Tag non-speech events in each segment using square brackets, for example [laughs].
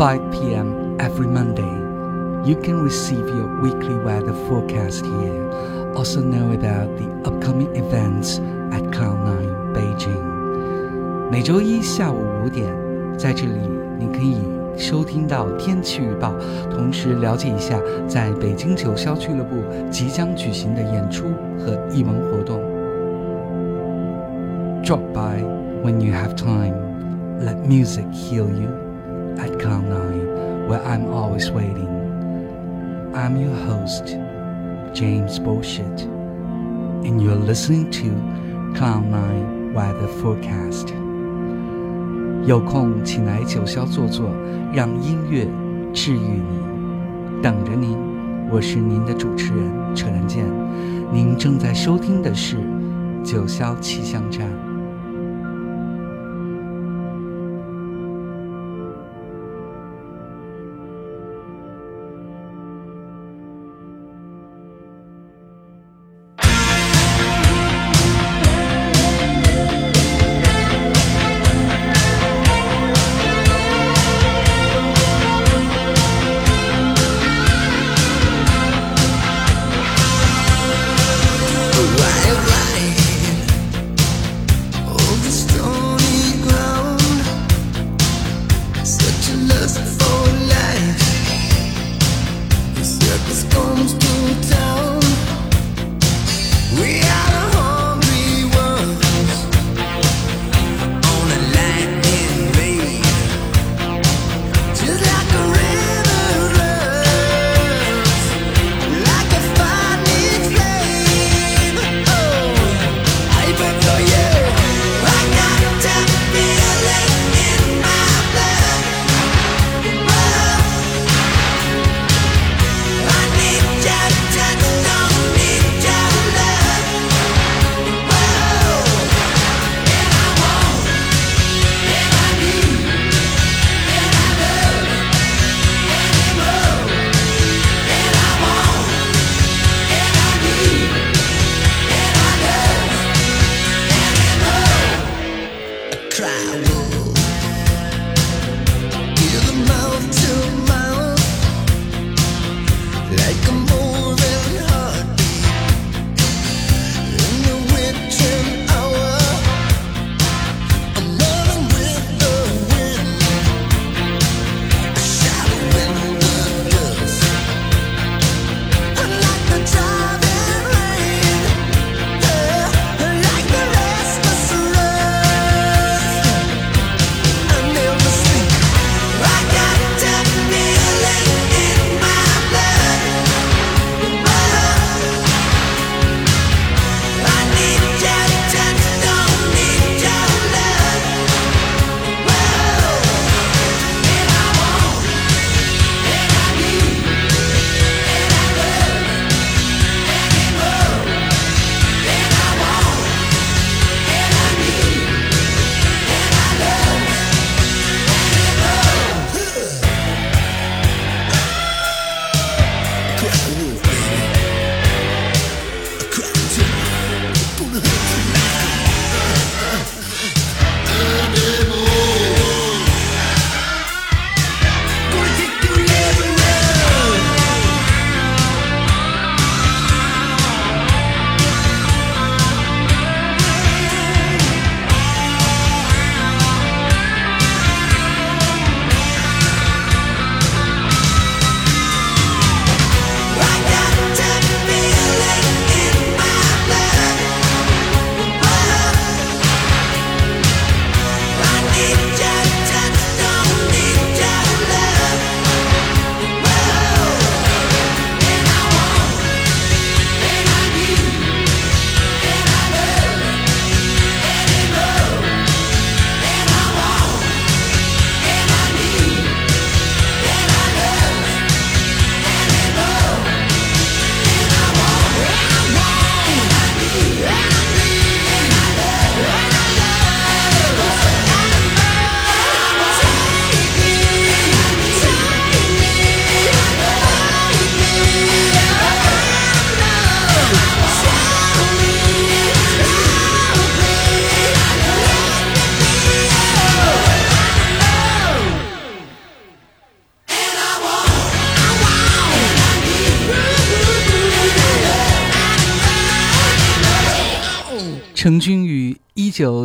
5 p.m. every Monday. You can receive your weekly weather forecast here. Also know about the upcoming events at Cloud9 Beijing. 每周一下午五点，在这里你可以收听到天气预报，同时了解一下在北京九霄俱乐部即将举行的演出和艺文活动。Drop by when you have time. Let music heal you At Cloud Nine, where I'm always waiting. I'm your host, James Bullshit, and you're listening to Cloud Nine Weather Forecast. 有空请来九霄坐坐，让音乐治愈你。等着您，我是您的主持人陈仁健。您正在收听的是九霄气象站。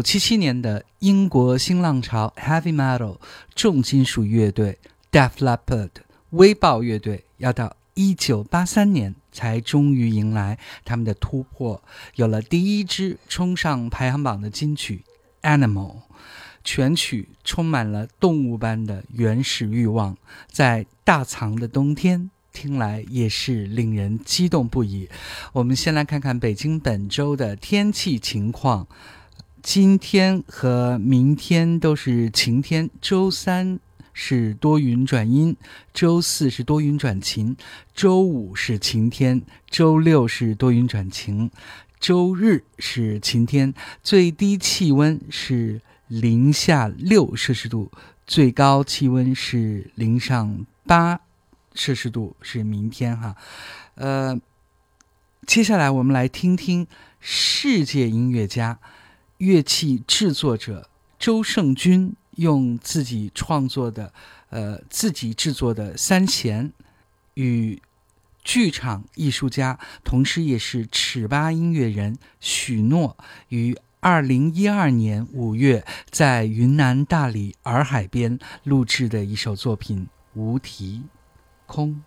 七七年的英国新浪潮 Heavy Metal 重金属乐队 Deaf Leppard 微爆乐队，要到1983年才终于迎来他们的突破，有了第一支冲上排行榜的金曲《Animal》，全曲充满了动物般的原始欲望，在大藏的冬天。听来也是令人激动不已。我们先来看看北京本周的天气情况。今天和明天都是晴天，周三是多云转阴，周四是多云转晴，周五是晴天，周六是多云转晴，周日是晴天。最低气温是零下六摄氏度，最高气温是零上八。摄氏度是明天哈，呃，接下来我们来听听世界音乐家、乐器制作者周胜军用自己创作的、呃自己制作的三弦，与剧场艺术家，同时也是尺八音乐人许诺于二零一二年五月在云南大理洱海边录制的一首作品《无题》。空。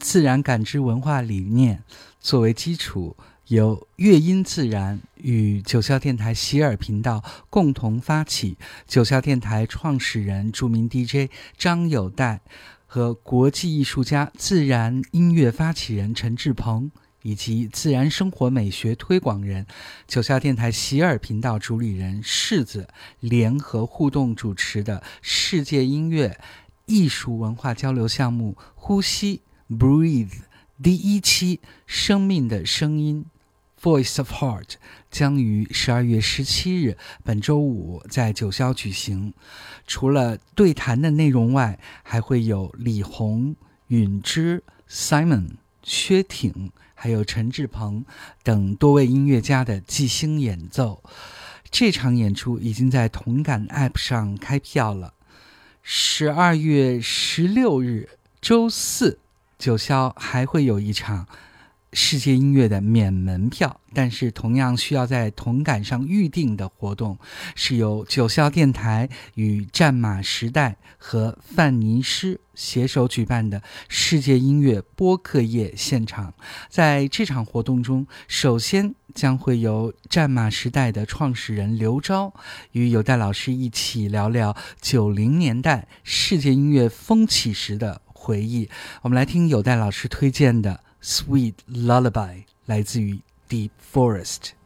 自然感知文化理念作为基础，由乐音自然与九霄电台洗耳频道共同发起。九霄电台创始人、著名 DJ 张友代和国际艺术家、自然音乐发起人陈志鹏。以及自然生活美学推广人、九霄电台洗耳频道主理人柿子联合互动主持的世界音乐艺术文化交流项目“呼吸 ”（Breathe） 第一期“生命的声音 ”（Voice of Heart） 将于十二月十七日本周五在九霄举行。除了对谈的内容外，还会有李红、允之、Simon、薛挺。还有陈志鹏等多位音乐家的即兴演奏，这场演出已经在同感 App 上开票了。十二月十六日周四，九霄还会有一场。世界音乐的免门票，但是同样需要在同感上预定的活动，是由九霄电台与战马时代和范尼诗携手举办的世界音乐播客夜现场。在这场活动中，首先将会由战马时代的创始人刘钊与有代老师一起聊聊九零年代世界音乐风起时的回忆。我们来听有代老师推荐的。Sweet Lullaby 来自于 Deep Forest。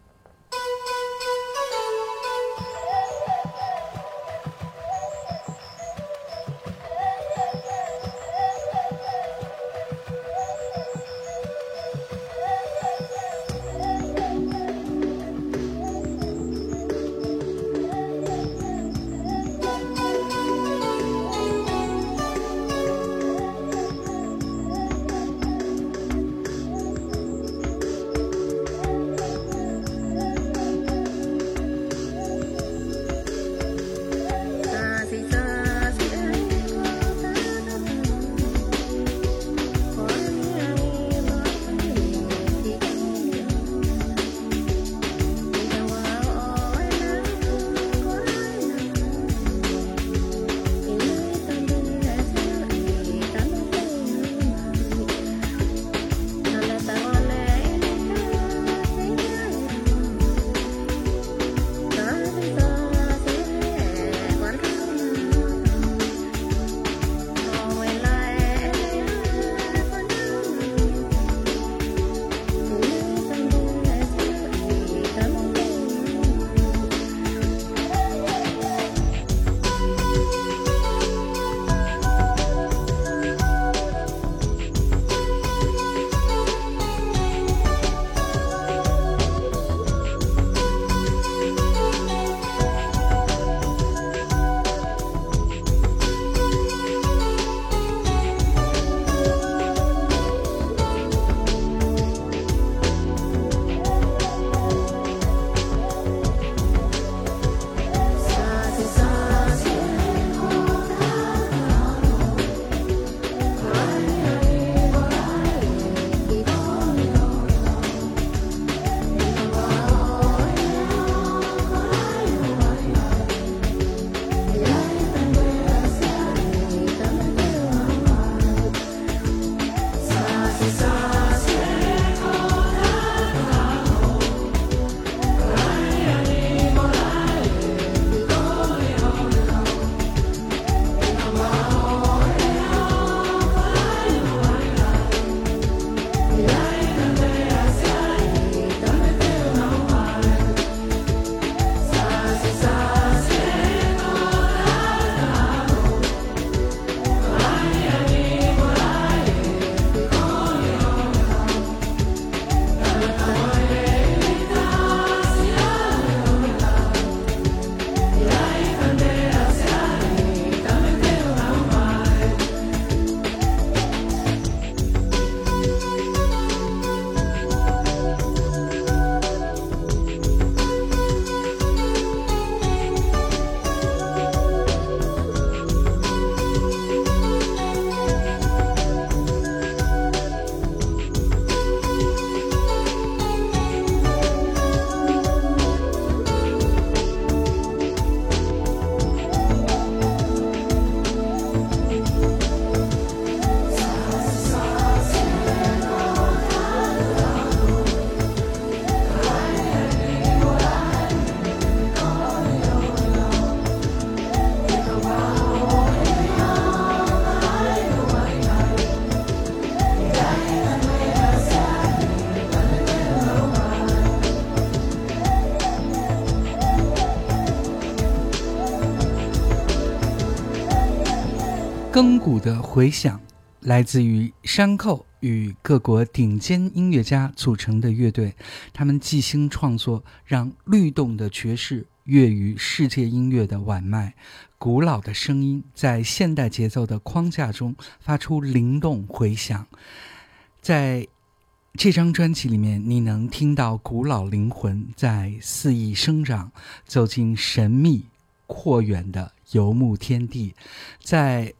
亘古的回响，来自于山寇与各国顶尖音乐家组成的乐队，他们即兴创作，让律动的爵士跃于世界音乐的晚脉。古老的声音在现代节奏的框架中发出灵动回响。在这张专辑里面，你能听到古老灵魂在肆意生长，走进神秘阔远的游牧天地，在。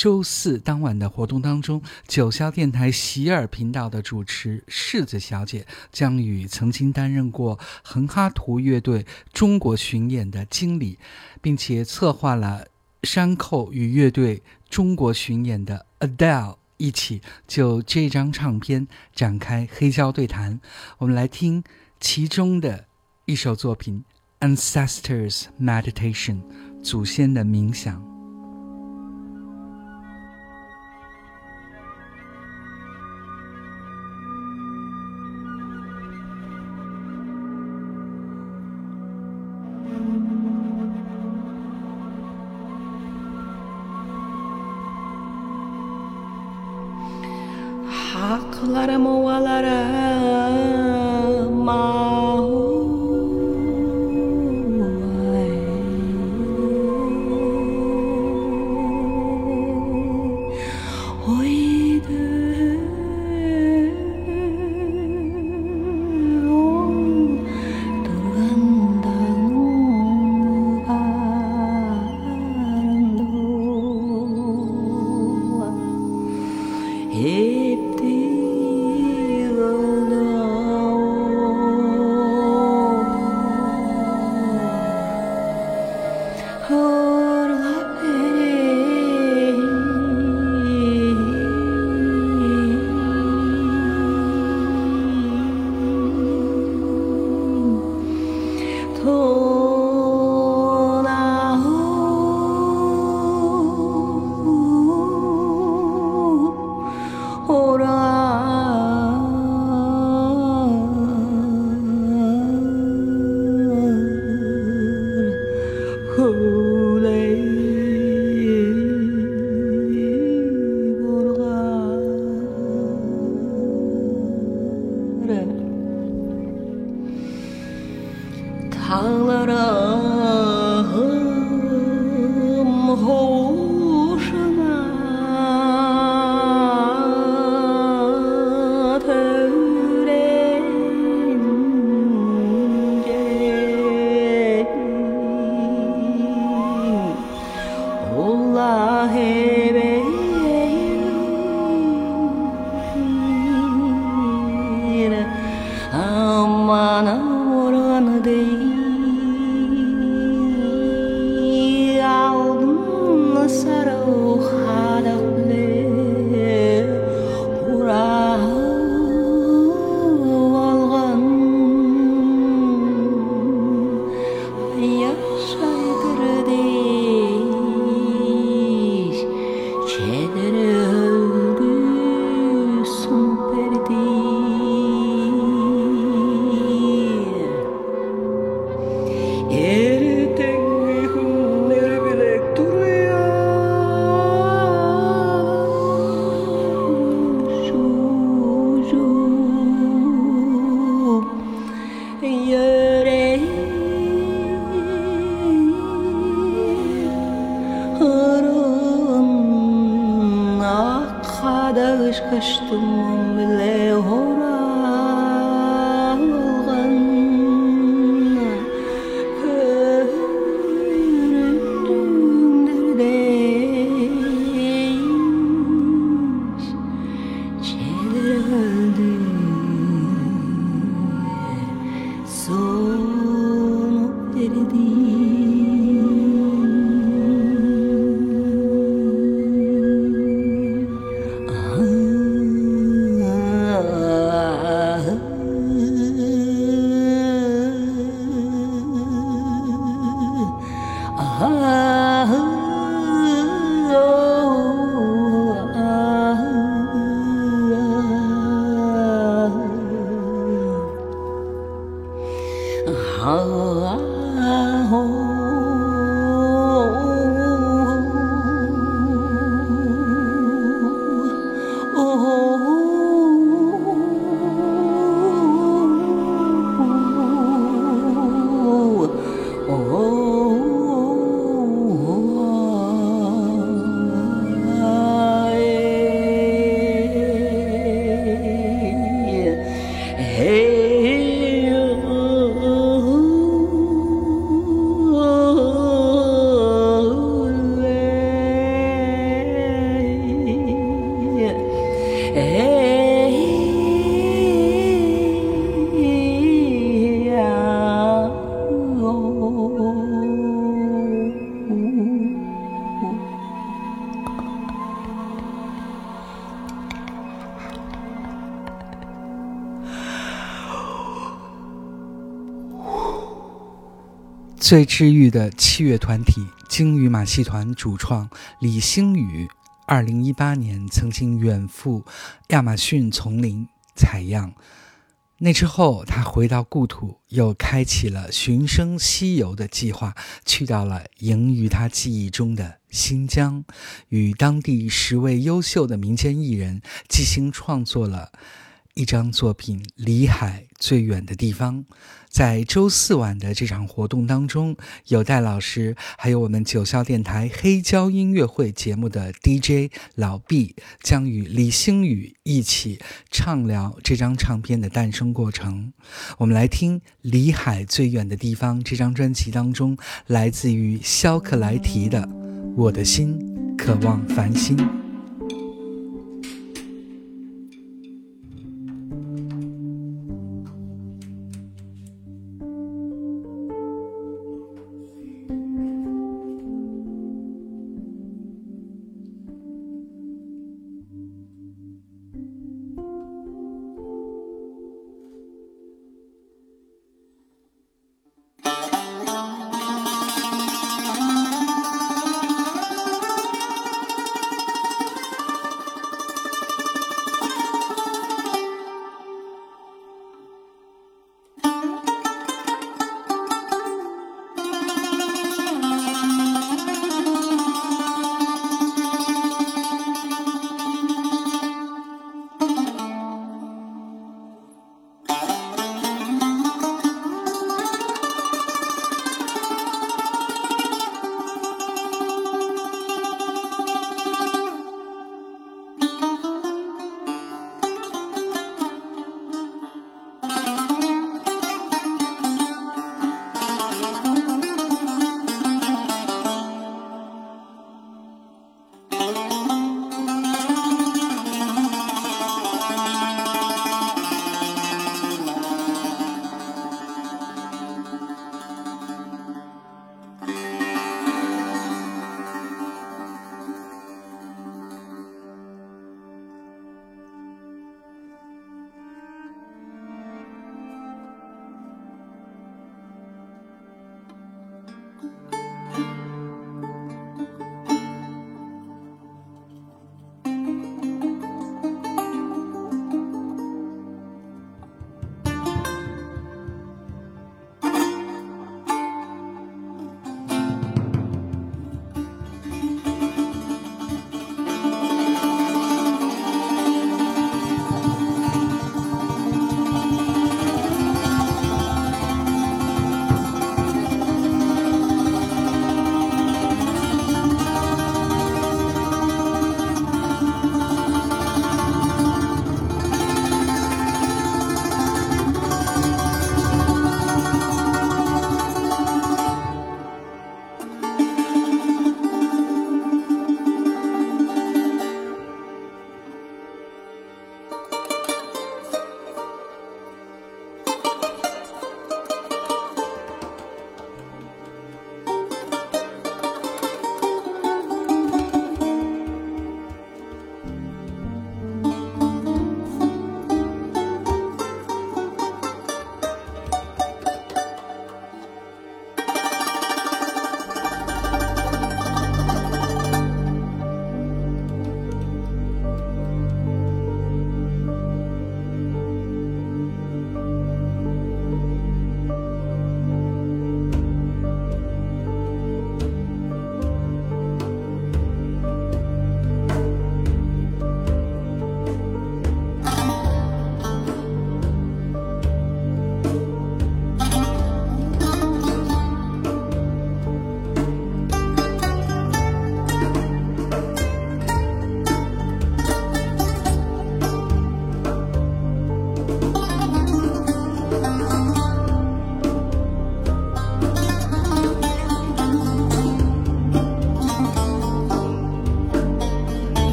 周四当晚的活动当中，九霄电台喜尔频道的主持柿子小姐将与曾经担任过横哈图乐队中国巡演的经理，并且策划了山寇与乐队中国巡演的 Adele 一起就这张唱片展开黑胶对谈。我们来听其中的一首作品《Ancestors Meditation》祖先的冥想。最治愈的器乐团体鲸鱼马戏团主创李星宇，二零一八年曾经远赴亚马逊丛林采样。那之后，他回到故土，又开启了寻声西游的计划，去到了萦于他记忆中的新疆，与当地十位优秀的民间艺人即兴创作了。一张作品《离海最远的地方》，在周四晚的这场活动当中，有戴老师，还有我们九霄电台黑胶音乐会节目的 DJ 老毕，将与李星宇一起畅聊这张唱片的诞生过程。我们来听《离海最远的地方》这张专辑当中，来自于肖克莱提的《我的心渴望繁星》。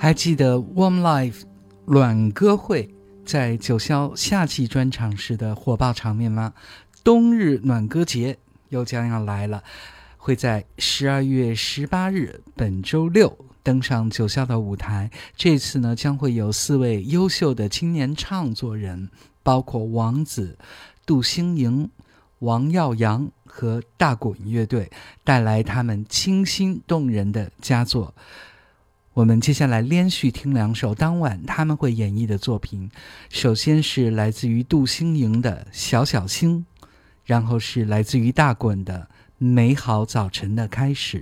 还记得 Warm Life 暖歌会在九霄夏季专场时的火爆场面吗？冬日暖歌节又将要来了，会在十二月十八日本周六登上九霄的舞台。这次呢，将会有四位优秀的青年唱作人，包括王子、杜星莹、王耀阳和大滚乐队，带来他们清新动人的佳作。我们接下来连续听两首当晚他们会演绎的作品，首先是来自于杜星莹的《小小星》，然后是来自于大滚的《美好早晨的开始》。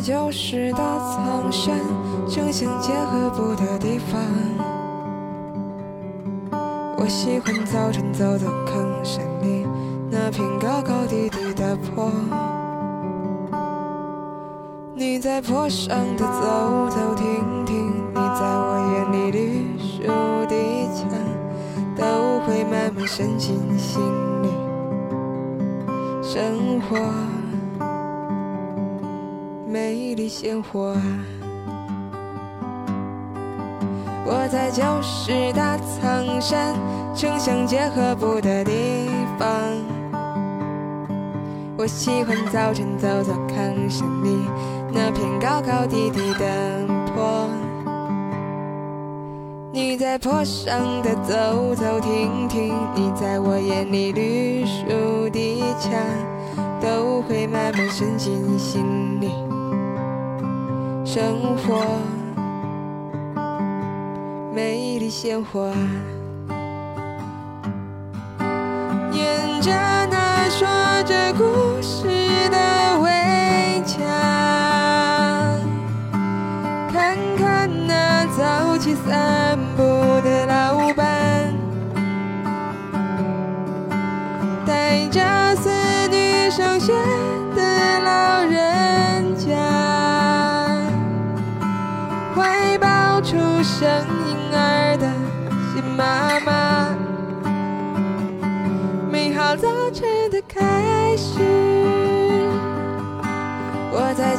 就是大苍山，城乡结合部的地方。我喜欢早晨走走坑山里那片高高低低的坡。你在坡上的走走停停，你在我眼里绿树的墙，都会慢慢渗进心里。生活。鲜活，我在就是大苍山城乡结合部的地方。我喜欢早晨走走看山里那片高高低低的坡。你在坡上的走走停停，你在我眼里绿树的墙，都会慢慢渗进心里。生活美丽鲜花，沿着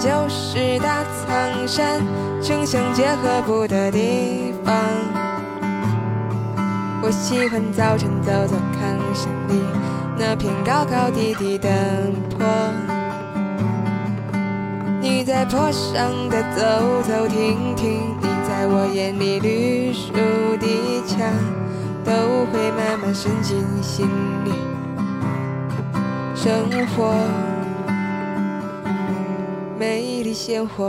就是大苍山城乡结合部的地方，我喜欢早晨走走看山里那片高高低低的坡。你在坡上的走走停停，你在我眼里绿树的墙，都会慢慢渗进心里。生活美丽鲜花，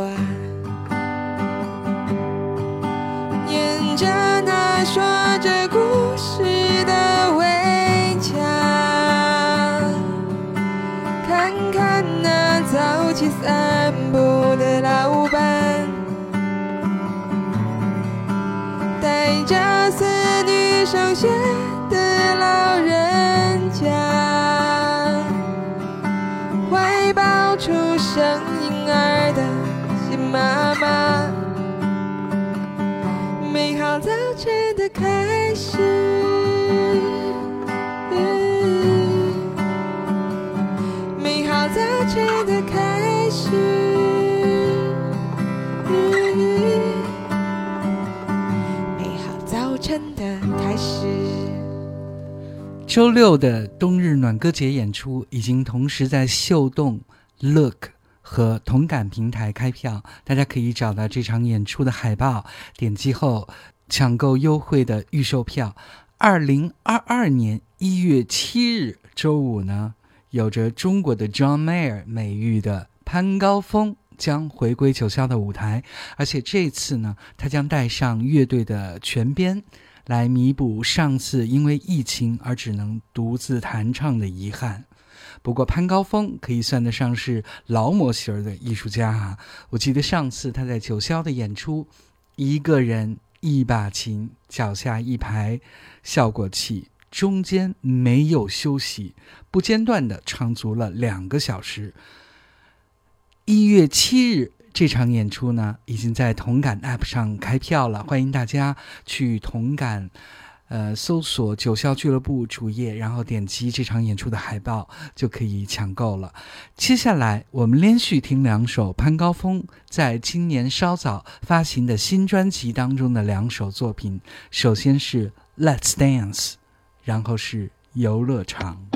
沿着那说着故事的围墙，看看那早起散步的老周六的冬日暖歌节演出已经同时在秀动、Look 和同感平台开票，大家可以找到这场演出的海报，点击后抢购优惠的预售票。二零二二年一月七日周五呢，有着中国的 John Mayer 美誉的潘高峰将回归九霄的舞台，而且这次呢，他将带上乐队的全编。来弥补上次因为疫情而只能独自弹唱的遗憾。不过潘高峰可以算得上是劳模型儿的艺术家啊！我记得上次他在九霄的演出，一个人一把琴，脚下一排效果器，中间没有休息，不间断的唱足了两个小时。一月七日。这场演出呢，已经在同感 App 上开票了，欢迎大家去同感，呃，搜索九霄俱乐部主页，然后点击这场演出的海报，就可以抢购了。接下来，我们连续听两首潘高峰在今年稍早发行的新专辑当中的两首作品，首先是《Let's Dance》，然后是《游乐场》。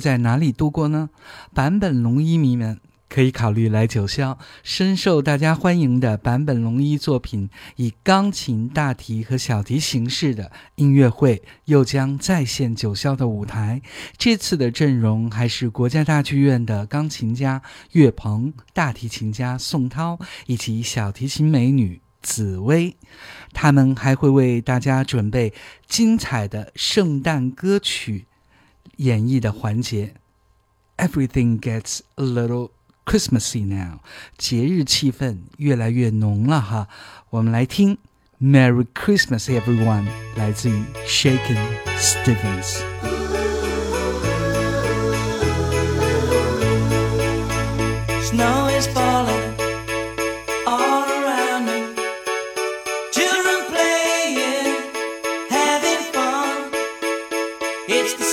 在哪里度过呢？坂本龙一迷们。可以考虑来九霄，深受大家欢迎的坂本龙一作品，以钢琴、大提和小提形式的音乐会又将再现九霄的舞台。这次的阵容还是国家大剧院的钢琴家岳鹏、大提琴家宋涛以及小提琴美女紫薇。他们还会为大家准备精彩的圣诞歌曲演绎的环节。Everything gets a little. Christmassy now，节日气氛越来越浓了哈。我们来听《Merry Christmas Everyone》，来自于 Shaken Stevens。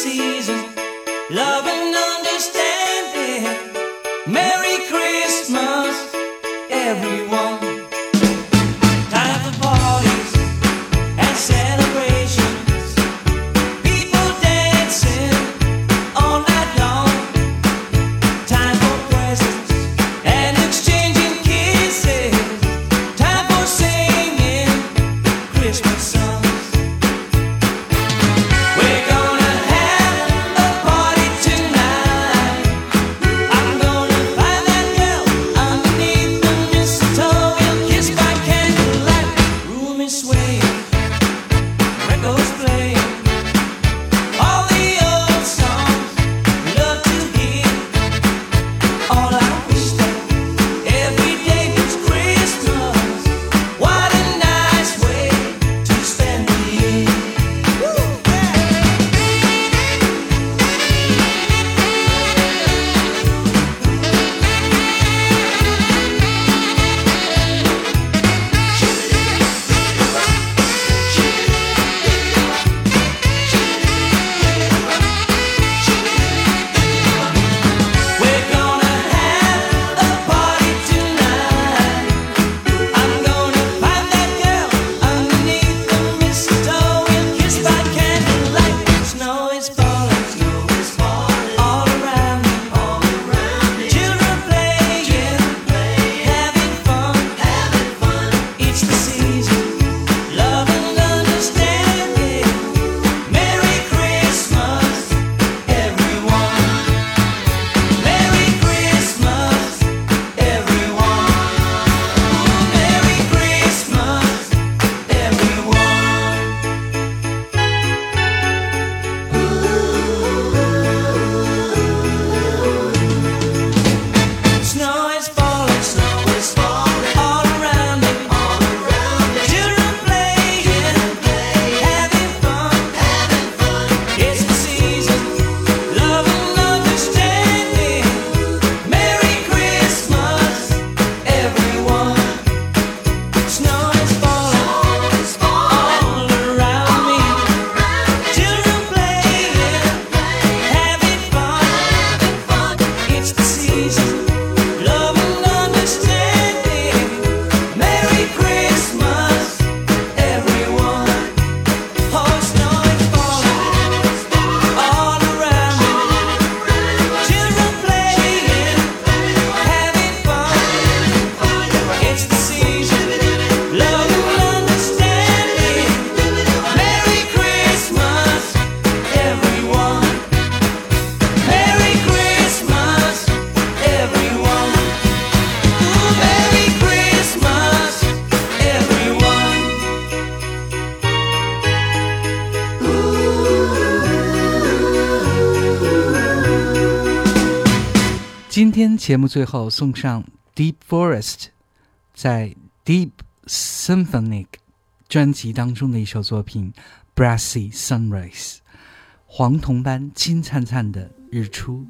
season, love and understanding. Merry Christmas, everyone. 节目最后送上 Deep Forest 在 Deep Symphonic 专辑当中的一首作品《Brassy Sunrise》，黄铜般金灿灿的日出。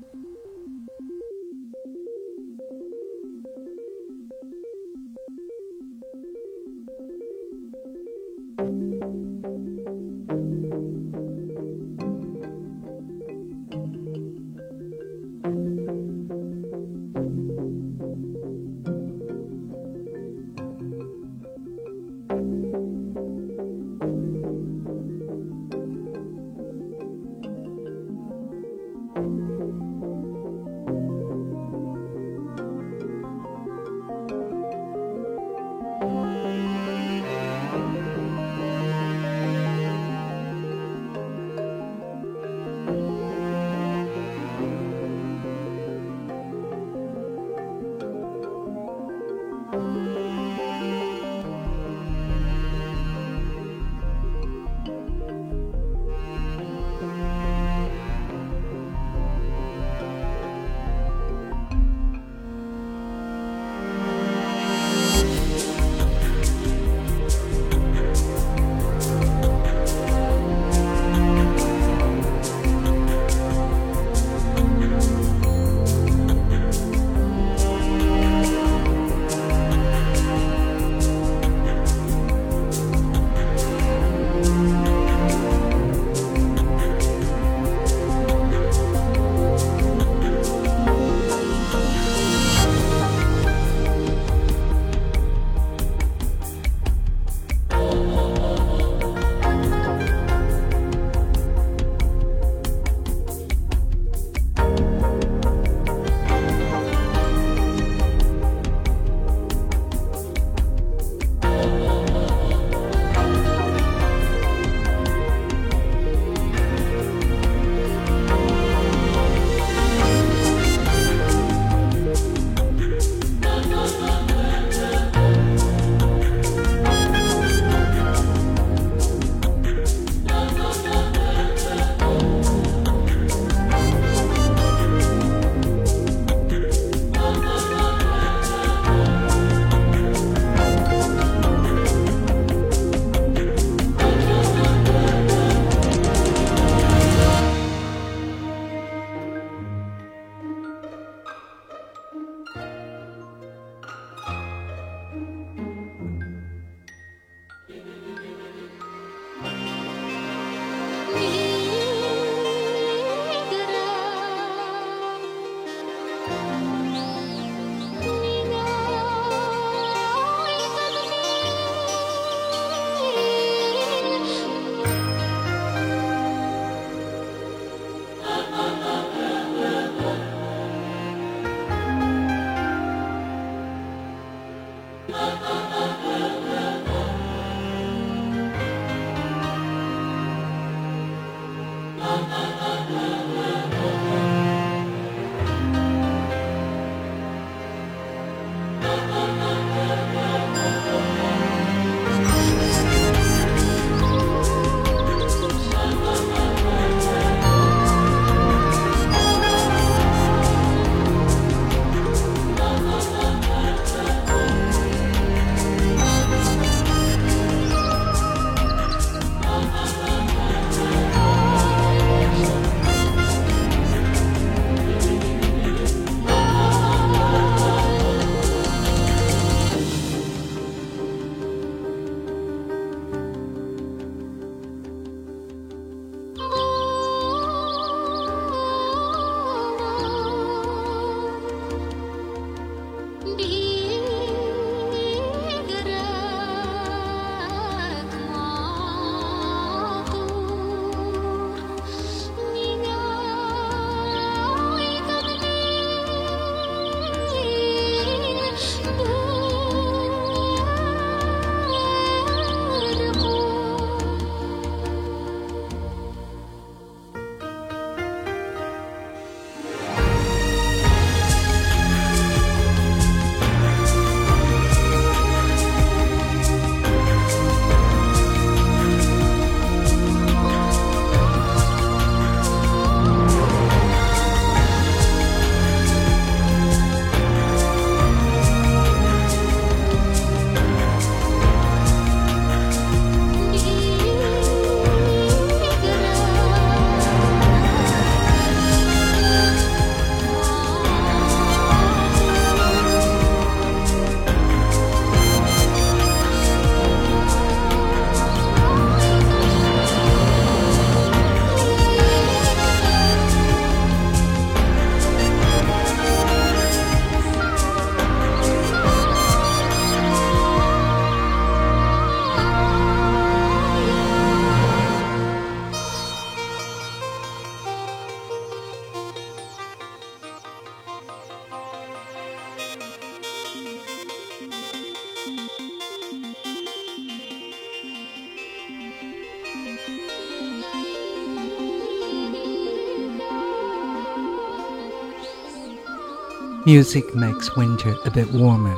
Music makes winter a bit warmer。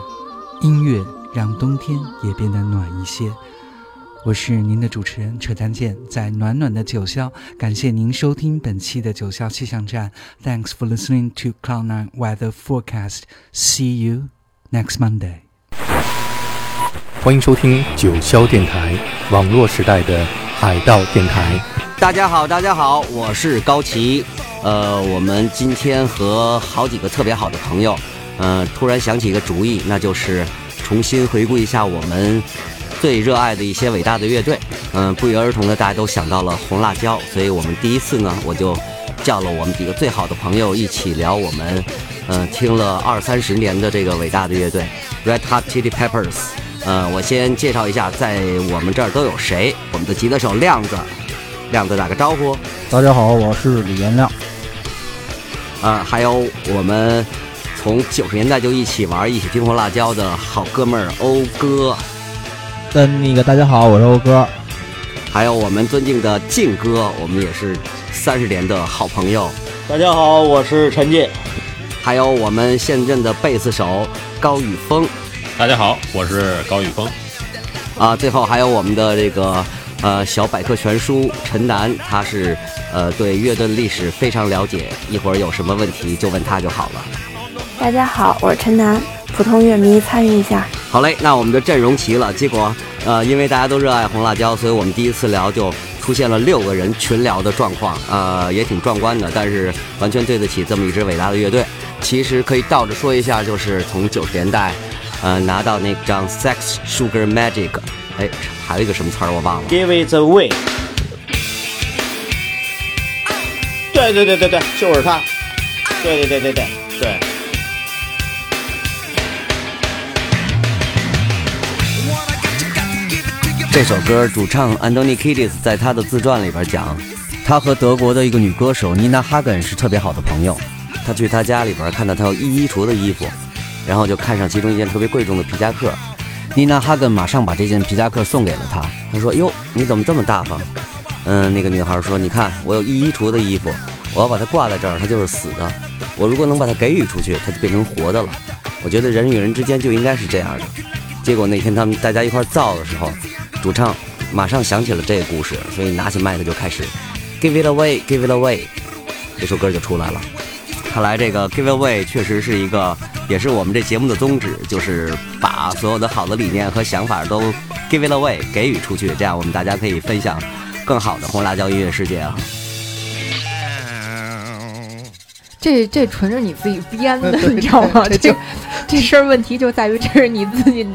音乐让冬天也变得暖一些。我是您的主持人扯丹健，在暖暖的九霄，感谢您收听本期的九霄气象站。Thanks for listening to Cloud Nine Weather Forecast. See you next Monday. 欢迎收听九霄电台，网络时代的海盗电台。大家好，大家好，我是高奇。呃，我们今天和好几个特别好的朋友，嗯、突然想起一个主意，那就是重新回顾一下我们最热爱的一些伟大的乐队。嗯、不约而同的，大家都想到了红辣椒，所以我们第一次呢，我就叫了我们几个最好的朋友一起聊我们，嗯、听了二三十年的这个伟大的乐队 Red Hot Chili Peppers。呃，我先介绍一下，在我们这儿都有谁？我们的吉他手亮子，亮子打个招呼。大家好，我是李延亮。啊，还有我们从九十年代就一起玩、一起听红辣椒的好哥们儿欧哥，跟那个大家好，我是欧哥。还有我们尊敬的靖哥，我们也是三十年的好朋友。大家好，我是陈进。还有我们现任的贝斯手高宇峰大家好，我是高宇峰。啊，最后还有我们的这个呃小百科全书陈楠，他是呃对乐队的历史非常了解，一会儿有什么问题就问他就好了。大家好，我是陈楠，普通乐迷参与一下。好嘞，那我们的阵容齐了。结果，呃，因为大家都热爱红辣椒，所以我们第一次聊就出现了六个人群聊的状况，呃，也挺壮观的。但是完全对得起这么一支伟大的乐队。其实可以倒着说一下，就是从九十年代，呃，拿到那张《Sex Sugar Magic》，哎，还有一个什么词儿我忘了。Give it away。对对对对对，就是他。对对对对对对。这首歌主唱 Anthony Kiedis 在他的自传里边讲，他和德国的一个女歌手妮娜哈根是特别好的朋友。他去她家里边看到她有一衣橱的衣服，然后就看上其中一件特别贵重的皮夹克，妮娜哈根马上把这件皮夹克送给了他。他说：“哟，你怎么这么大方？”嗯，那个女孩说：“你看，我有一衣橱的衣服，我要把它挂在这儿，它就是死的。我如果能把它给予出去，它就变成活的了。我觉得人与人之间就应该是这样的。”结果那天他们大家一块造的时候，主唱马上想起了这个故事，所以拿起麦克就开始 “Give it away, give it away”，这首歌就出来了。看来这个 “Give it away” 确实是一个，也是我们这节目的宗旨，就是把所有的好的理念和想法都 “Give it away” 给予出去，这样我们大家可以分享更好的红辣椒音乐世界啊。这这纯是你自己编的，你知道吗？[laughs] 这这事儿问题就在于这是你自己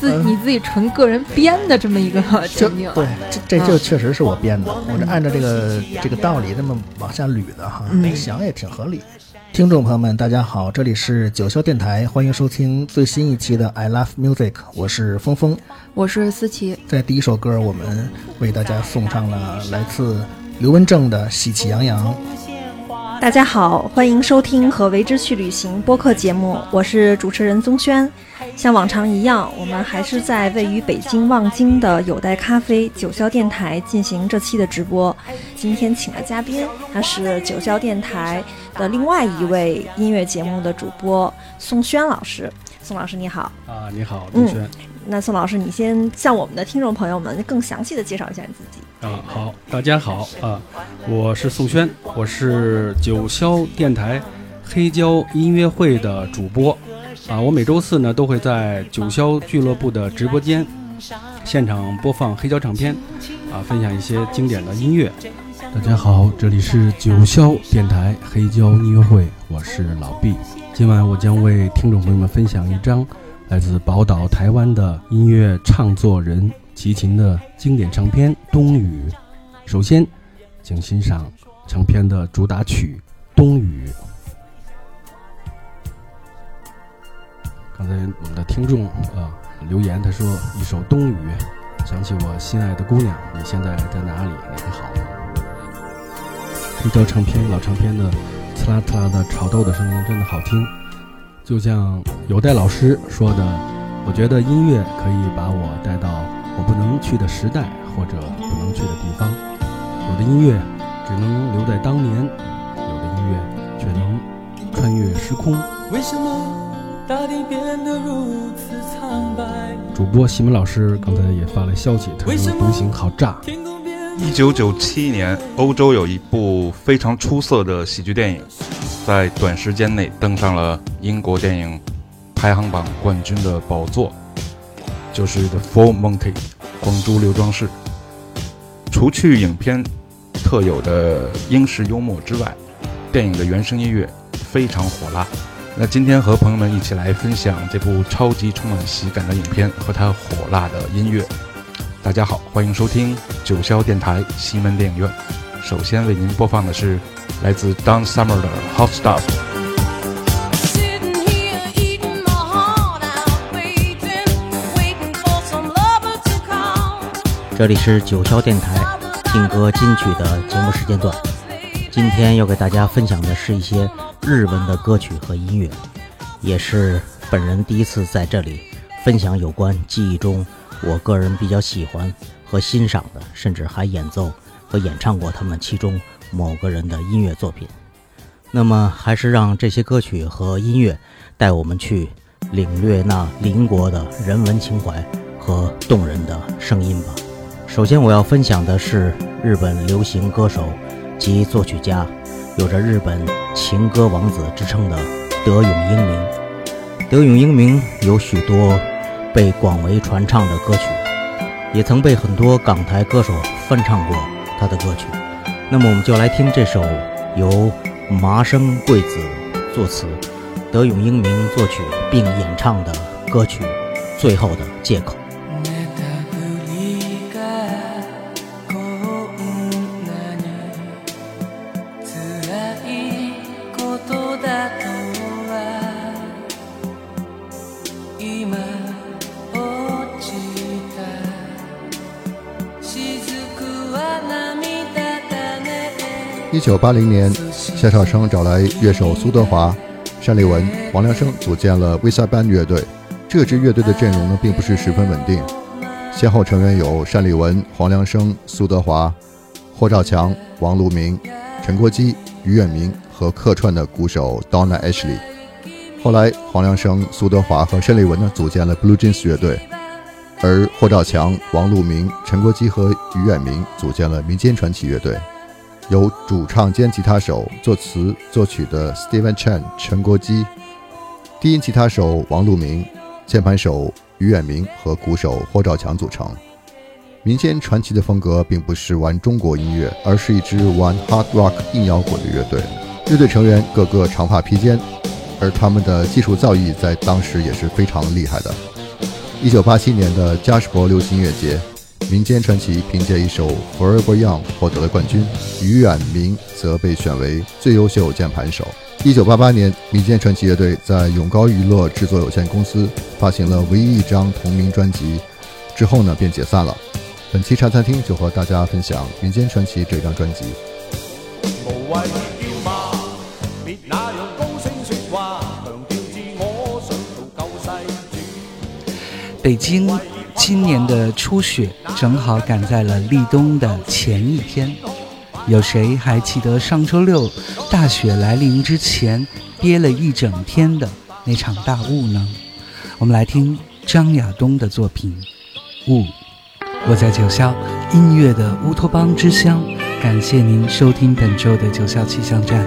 自你自己纯个人编的这么一个 [laughs] 情景。对，这这就确实是我编的。我这按照这个这个道理这么往下捋的哈，想也挺合理。听众朋友们，大家好，这里是九霄电台，欢迎收听最新一期的 I Love Music，我是峰峰，我是思琪。在第一首歌，我们为大家送上了来自刘文正的《喜气洋洋》。大家好，欢迎收听和为之去旅行播客节目，我是主持人宗轩。像往常一样，我们还是在位于北京望京的有待咖啡九霄电台进行这期的直播。今天请的嘉宾，他是九霄电台的另外一位音乐节目的主播宋轩老师。宋老师你好啊，你好，宗轩。那宋老师，你先向我们的听众朋友们更详细的介绍一下你自己。啊，好，大家好啊，我是宋轩，我是九霄电台黑胶音乐会的主播啊，我每周四呢都会在九霄俱乐部的直播间现场播放黑胶唱片啊，分享一些经典的音乐。大家好，这里是九霄电台黑胶音乐会，我是老毕，今晚我将为听众朋友们分享一张来自宝岛台湾的音乐唱作人。齐秦的经典唱片《冬雨》，首先，请欣赏唱片的主打曲《冬雨》。刚才我们的听众啊留言，他说一首《冬雨》，想起我心爱的姑娘，你现在在哪里？你还好吗？这张唱片老唱片的刺啦刺啦的炒豆的声音真的好听，就像有代老师说的，我觉得音乐可以把我带到。我不能去的时代，或者不能去的地方，有的音乐只能留在当年，有的音乐却能穿越时空。为什么大地变得如此苍白？主播西门老师刚才也发来消息，他说独行好炸。一九九七年，欧洲有一部非常出色的喜剧电影，在短时间内登上了英国电影排行榜冠军的宝座。就是《The Four Monkeys》光珠刘庄士。除去影片特有的英式幽默之外，电影的原声音乐非常火辣。那今天和朋友们一起来分享这部超级充满喜感的影片和它火辣的音乐。大家好，欢迎收听九霄电台西门电影院。首先为您播放的是来自 Don Summer 的《Hot Stuff》。这里是九霄电台听歌金曲的节目时间段，今天要给大家分享的是一些日文的歌曲和音乐，也是本人第一次在这里分享有关记忆中我个人比较喜欢和欣赏的，甚至还演奏和演唱过他们其中某个人的音乐作品。那么，还是让这些歌曲和音乐带我们去领略那邻国的人文情怀和动人的声音吧。首先，我要分享的是日本流行歌手及作曲家，有着日本情歌王子之称的德永英明。德永英明有许多被广为传唱的歌曲，也曾被很多港台歌手翻唱过他的歌曲。那么，我们就来听这首由麻生贵子作词、德永英明作曲并演唱的歌曲《最后的借口》。一九八零年，夏少生找来乐手苏德华、单立文、黄良生组建了 V 塞班乐队。这支乐队的阵容呢，并不是十分稳定，先后成员有单立文、黄良生、苏德华、霍兆强、王路明、陈国基、于远明和客串的鼓手 Donna Ashley。后来，黄良生、苏德华和单立文呢组建了 Blue Jeans 乐队，而霍兆强、王路明、陈国基和于远明组建了民间传奇乐队。由主唱兼吉他手、作词作曲的 Steven Chen 陈国基，低音吉他手王路明，键盘手于远明和鼓手霍兆强组成。民间传奇的风格并不是玩中国音乐，而是一支玩 hard rock 硬摇滚的乐队。乐队成员个个长发披肩，而他们的技术造诣在当时也是非常厉害的。一九八七年的加士伯流行音乐节。民间传奇凭借一首《Forever Young》获得了冠军，于远明则被选为最优秀键盘手。一九八八年，民间传奇乐队在永高娱乐制作有限公司发行了唯一一张同名专辑，之后呢便解散了。本期茶餐厅就和大家分享民间传奇这张专辑。北京。今年的初雪正好赶在了立冬的前一天，有谁还记得上周六大雪来临之前憋了一整天的那场大雾呢？我们来听张亚东的作品《雾》。我在九霄音乐的乌托邦之乡，感谢您收听本周的九霄气象站。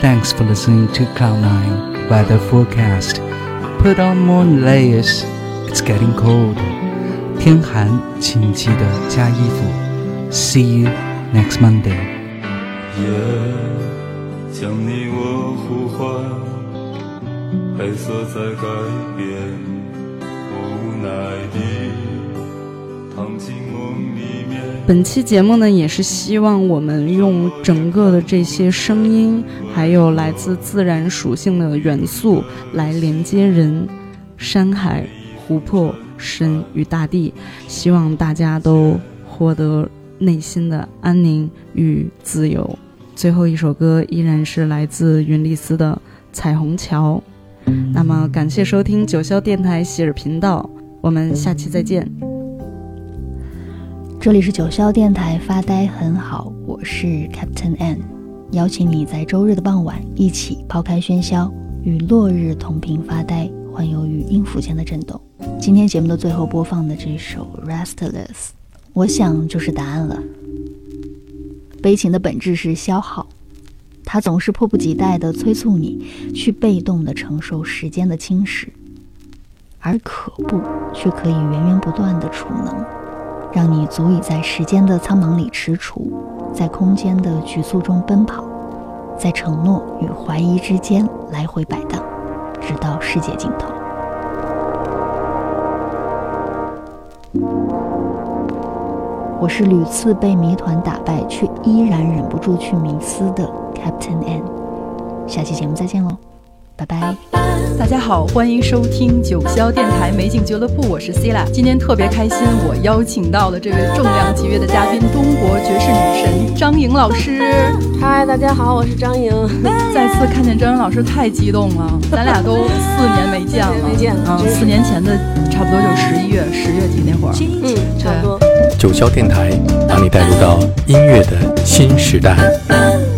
Thanks for listening to Cloud Nine Weather Forecast. Put on more layers. It's getting cold. 天寒，请记得加衣服。See you next Monday。夜将你我呼唤，黑色在改变，无奈地躺进梦里面。本期节目呢，也是希望我们用整个的这些声音，还有来自自然属性的元素，来连接人、山海、湖泊。神与大地，希望大家都获得内心的安宁与自由。最后一首歌依然是来自云丽丝的《彩虹桥》。那么，感谢收听九霄电台喜日频道，我们下期再见。这里是九霄电台，发呆很好，我是 Captain N，邀请你在周日的傍晚一起抛开喧嚣，与落日同频发呆，环游于音符间的震动。今天节目的最后播放的这首《Restless》，我想就是答案了。悲情的本质是消耗，它总是迫不及待地催促你去被动地承受时间的侵蚀，而可怖却可以源源不断的储能，让你足以在时间的苍茫里踟蹰，在空间的局促中奔跑，在承诺与怀疑之间来回摆荡，直到世界尽头。我是屡次被谜团打败，却依然忍不住去迷思的 Captain N。下期节目再见喽，拜拜。大家好，欢迎收听九霄电台美景俱乐部，我是 c i l a 今天特别开心，我邀请到了这位重量级别的嘉宾——中国爵士女神张莹老师。嗨，大家好，我是张莹。再次看见张莹老师，太激动了。咱俩都四年没见了，没见了。嗯，四年前的差不多就十一月、十月底那会儿。嗯，差不多。九霄电台把你带入到音乐的新时代。